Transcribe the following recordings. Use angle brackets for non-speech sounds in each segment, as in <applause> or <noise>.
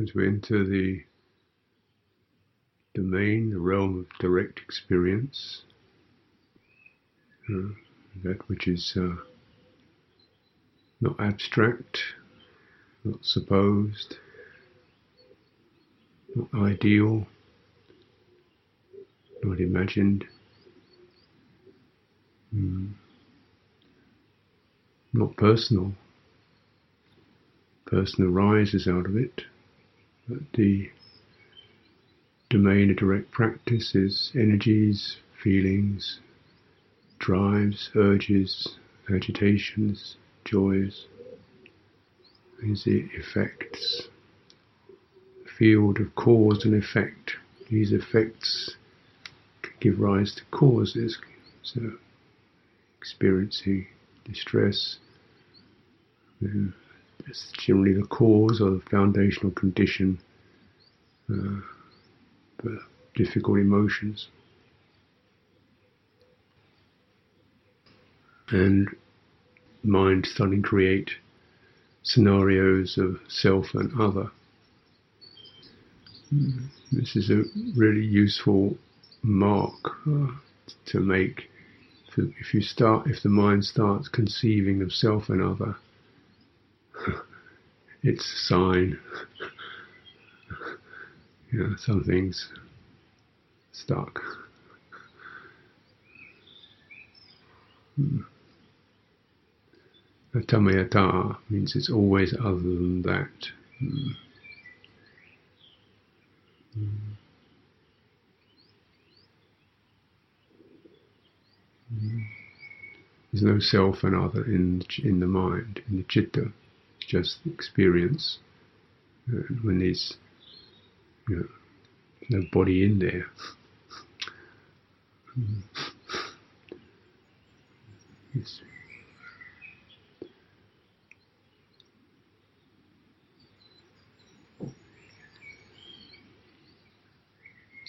as we enter the domain, the realm of direct experience, uh, that which is uh, not abstract, not supposed, not ideal, not imagined, mm. not personal. Person arises out of it, but the domain of direct practice is energies, feelings, drives, urges, agitations, joys, is the effects, field of cause and effect. These effects can give rise to causes, so experiencing distress. It's generally the cause or the foundational condition uh, for difficult emotions. And mind starting to create scenarios of self and other. This is a really useful mark uh, to make. If you start, if the mind starts conceiving of self and other, it's sign. <laughs> you know, something's stuck. Hmm. Tamayata means it's always other than that. Mm. Mm. There's no self and other in in the mind, in the chitta, just experience. Uh, when there's you know, no body in there. Mm.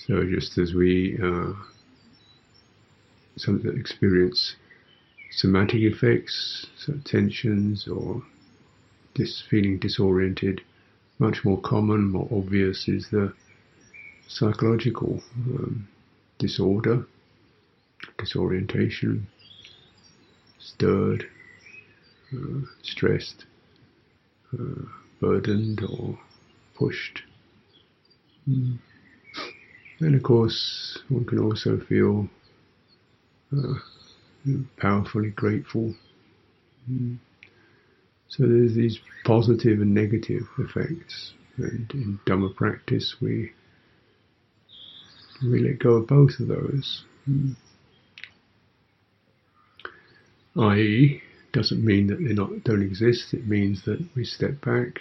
So just as we uh, some experience somatic effects, so tensions or dis- feeling disoriented, much more common, more obvious is the psychological um, disorder, disorientation, stirred, uh, stressed, uh, burdened, or pushed. Mm. And of course, one can also feel uh, powerfully grateful. Mm. So there's these positive and negative effects. And in Dhamma practice, we we let go of both of those. Mm. I.e., doesn't mean that they not don't exist. It means that we step back,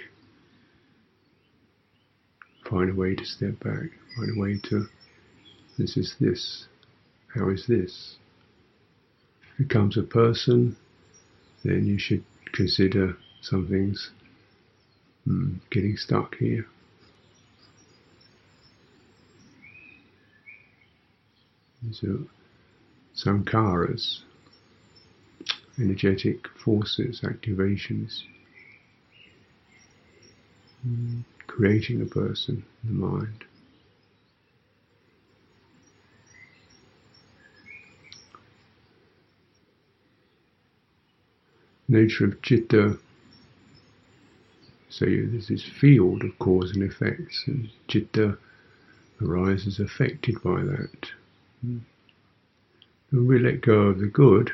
find a way to step back, find a way to this is this, how is this? If it becomes a person, then you should consider something's hmm, getting stuck here. So, sankharas, energetic forces, activations, hmm, creating a person, the mind. nature of citta. So there's this field of cause and effects, and citta arises affected by that. Hmm. When we let go of the good,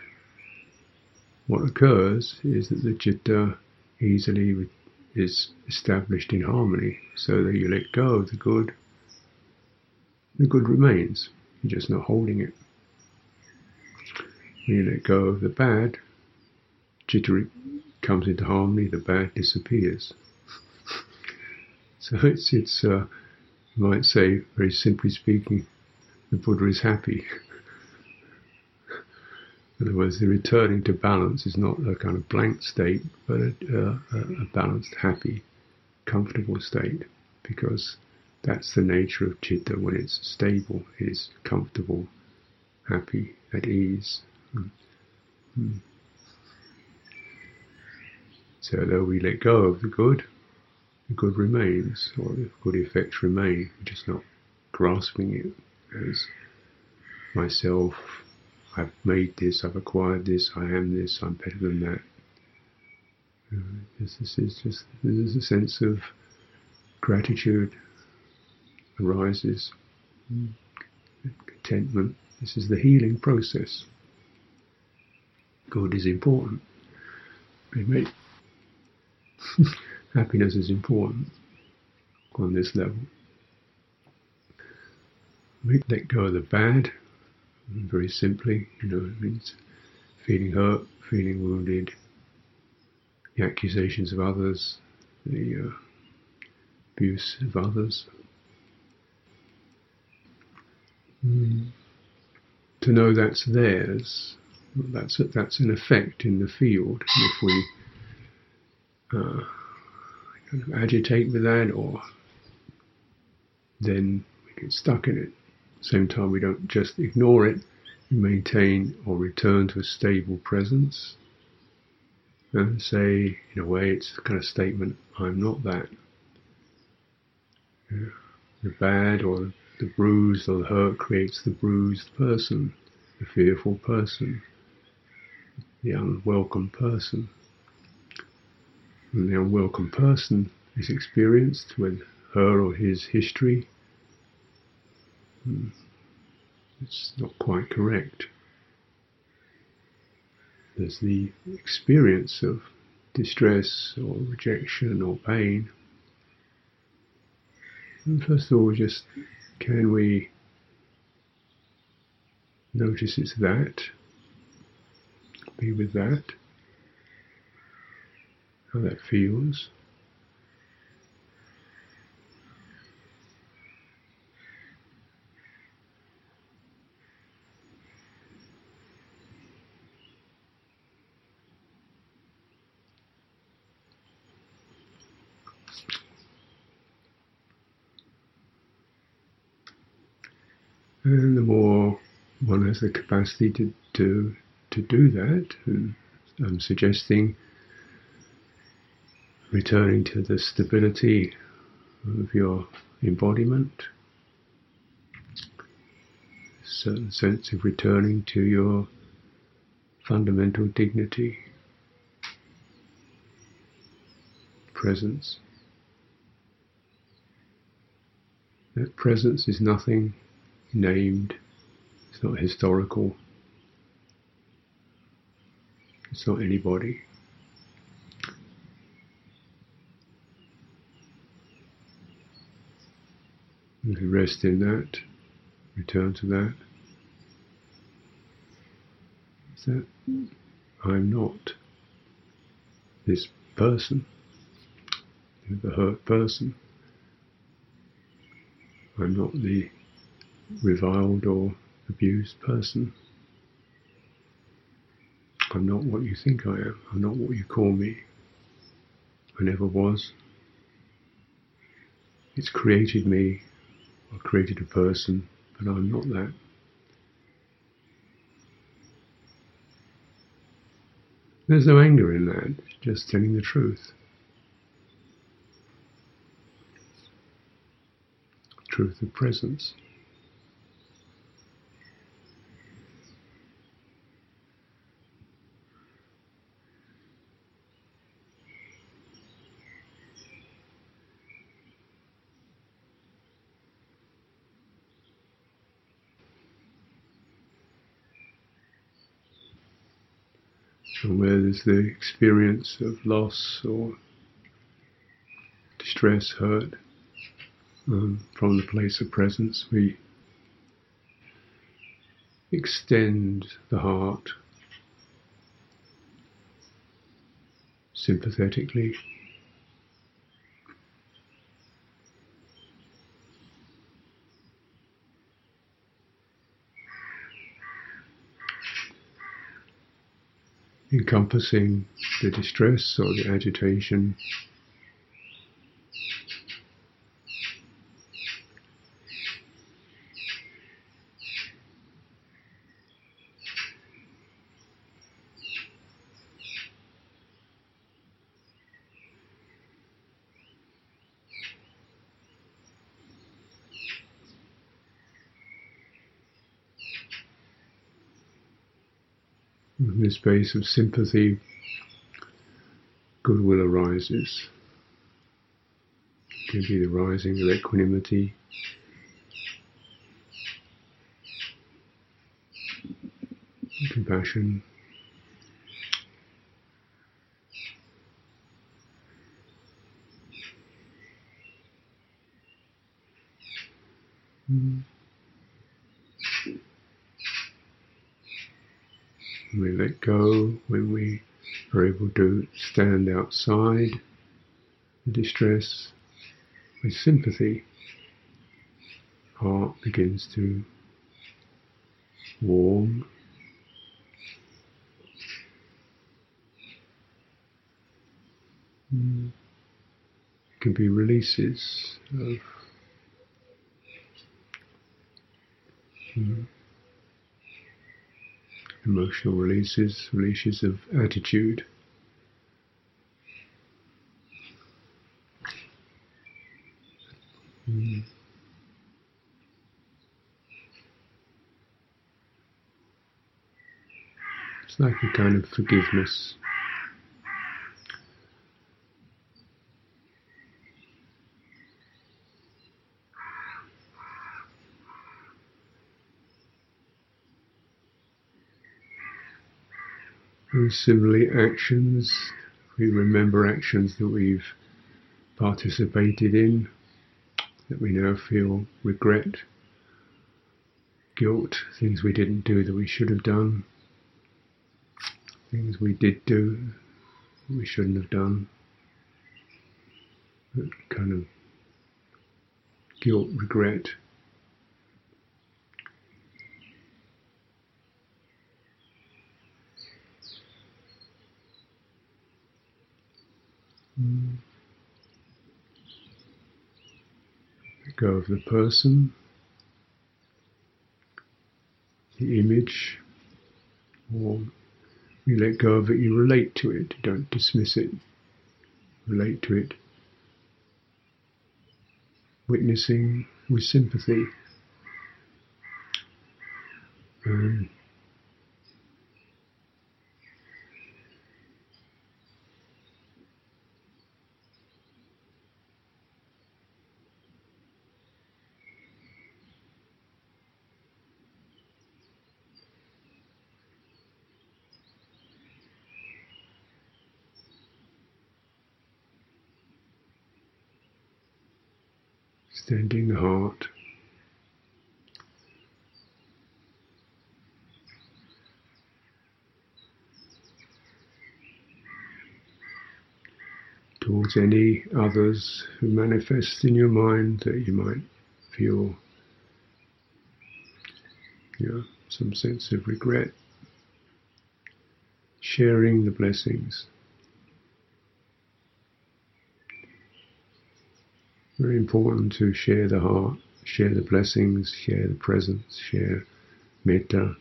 what occurs is that the citta easily is established in harmony, so that you let go of the good, the good remains, you're just not holding it. When you let go of the bad, citta comes into harmony, the bad disappears. So it's it's uh, you might say very simply speaking, the Buddha is happy. In other words, the returning to balance is not a kind of blank state, but a, a, a balanced, happy, comfortable state, because that's the nature of citta when it's stable, it is comfortable, happy, at ease. Mm. So though we let go of the good, good remains, or good effects remain, just not grasping it as myself, I've made this, I've acquired this, I am this, I'm better than that. Uh, this, this is just, there's a sense of gratitude arises, contentment. This is the healing process. Good is important. <laughs> happiness is important on this level. We let go of the bad, very simply, you know, it means feeling hurt, feeling wounded, the accusations of others, the uh, abuse of others. Mm. To know that's theirs, that's that's an effect in the field. If we uh, kind of agitate with that, or then we get stuck in it. Same time, we don't just ignore it, we maintain or return to a stable presence. And say, in a way, it's kind of statement I'm not that. Yeah. The bad or the bruise or the hurt creates the bruised person, the fearful person, the unwelcome person. And the unwelcome person is experienced with her or his history. Hmm. It's not quite correct. There's the experience of distress or rejection or pain. And first of all, just can we notice it's that, be with that how that feels. And the more one has the capacity to, to, to do that, and I'm suggesting returning to the stability of your embodiment, certain sense of returning to your fundamental dignity, presence. That presence is nothing named, it's not historical, it's not anybody. And rest in that, return to that. That I'm not this person, the hurt person. I'm not the reviled or abused person. I'm not what you think I am. I'm not what you call me. I never was. It's created me I created a person, but I'm not that. There's no anger in that, just telling the truth. Truth of presence. and where there's the experience of loss or distress, hurt, um, from the place of presence, we extend the heart sympathetically encompassing the distress or the agitation. This space of sympathy, goodwill arises. It can be the rising of equanimity, compassion. Mm. Go when we are able to stand outside distress with sympathy. Heart begins to warm. Mm. Can be releases of mm, emotional releases, releases of attitude. Mm. It's like a kind of forgiveness. Similarly, actions, we remember actions that we've participated in, that we now feel regret, guilt, things we didn't do that we should have done, things we did do we shouldn't have done, that kind of guilt, regret. Let go of the person, the image, or you let go of it, you relate to it, You don't dismiss it, relate to it, witnessing with sympathy. Um, extending the heart. Towards any others who manifest in your mind that you might feel you know, some sense of regret, sharing the blessings. Very important to share the heart, share the blessings, share the presence, share metta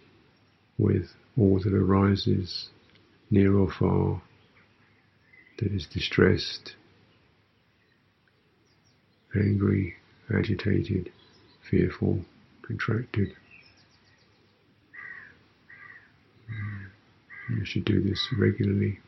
with all that arises near or far that is distressed, angry, agitated, fearful, contracted. You should do this regularly.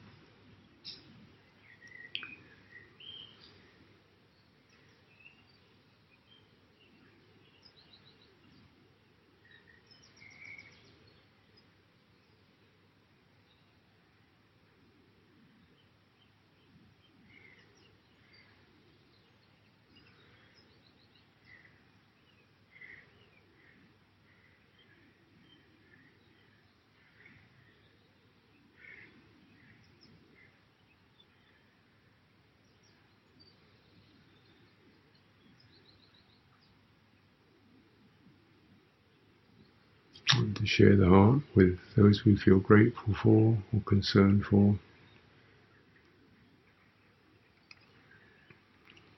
And to share the heart with those we feel grateful for or concerned for.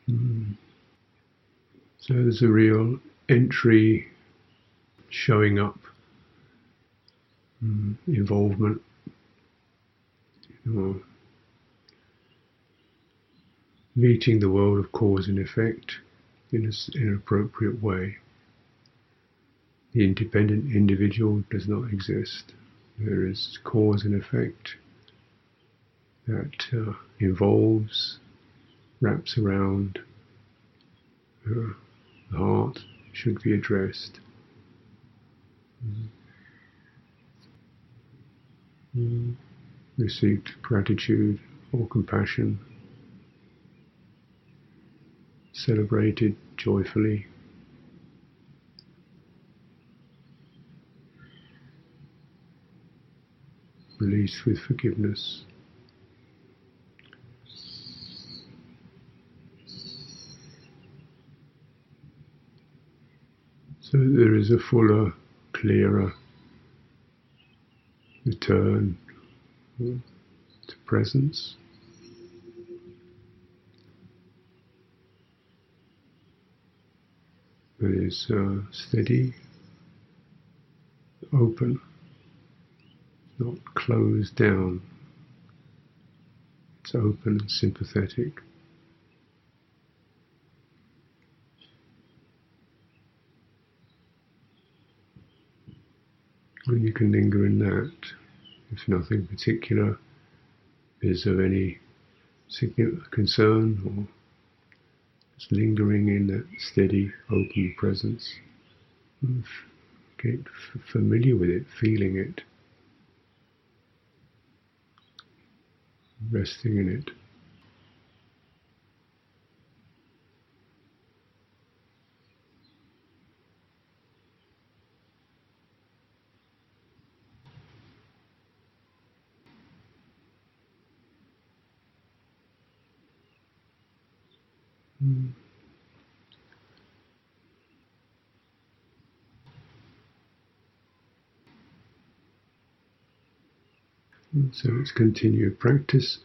Mm. So there's a real entry showing up, mm, involvement, or meeting the world of cause and effect in, in an appropriate way. The independent individual does not exist. there is cause and effect that uh, involves, wraps around uh, the heart, should be addressed. Mm. Mm. Received gratitude or compassion, celebrated joyfully. Released with forgiveness. So there is a fuller, clearer return to presence. That is uh, steady, open, not closed down. It's open and sympathetic. And you can linger in that if nothing particular is of any concern or just lingering in that steady, open presence. Get familiar with it, feeling it, resting in it. Mm. So it's continued practice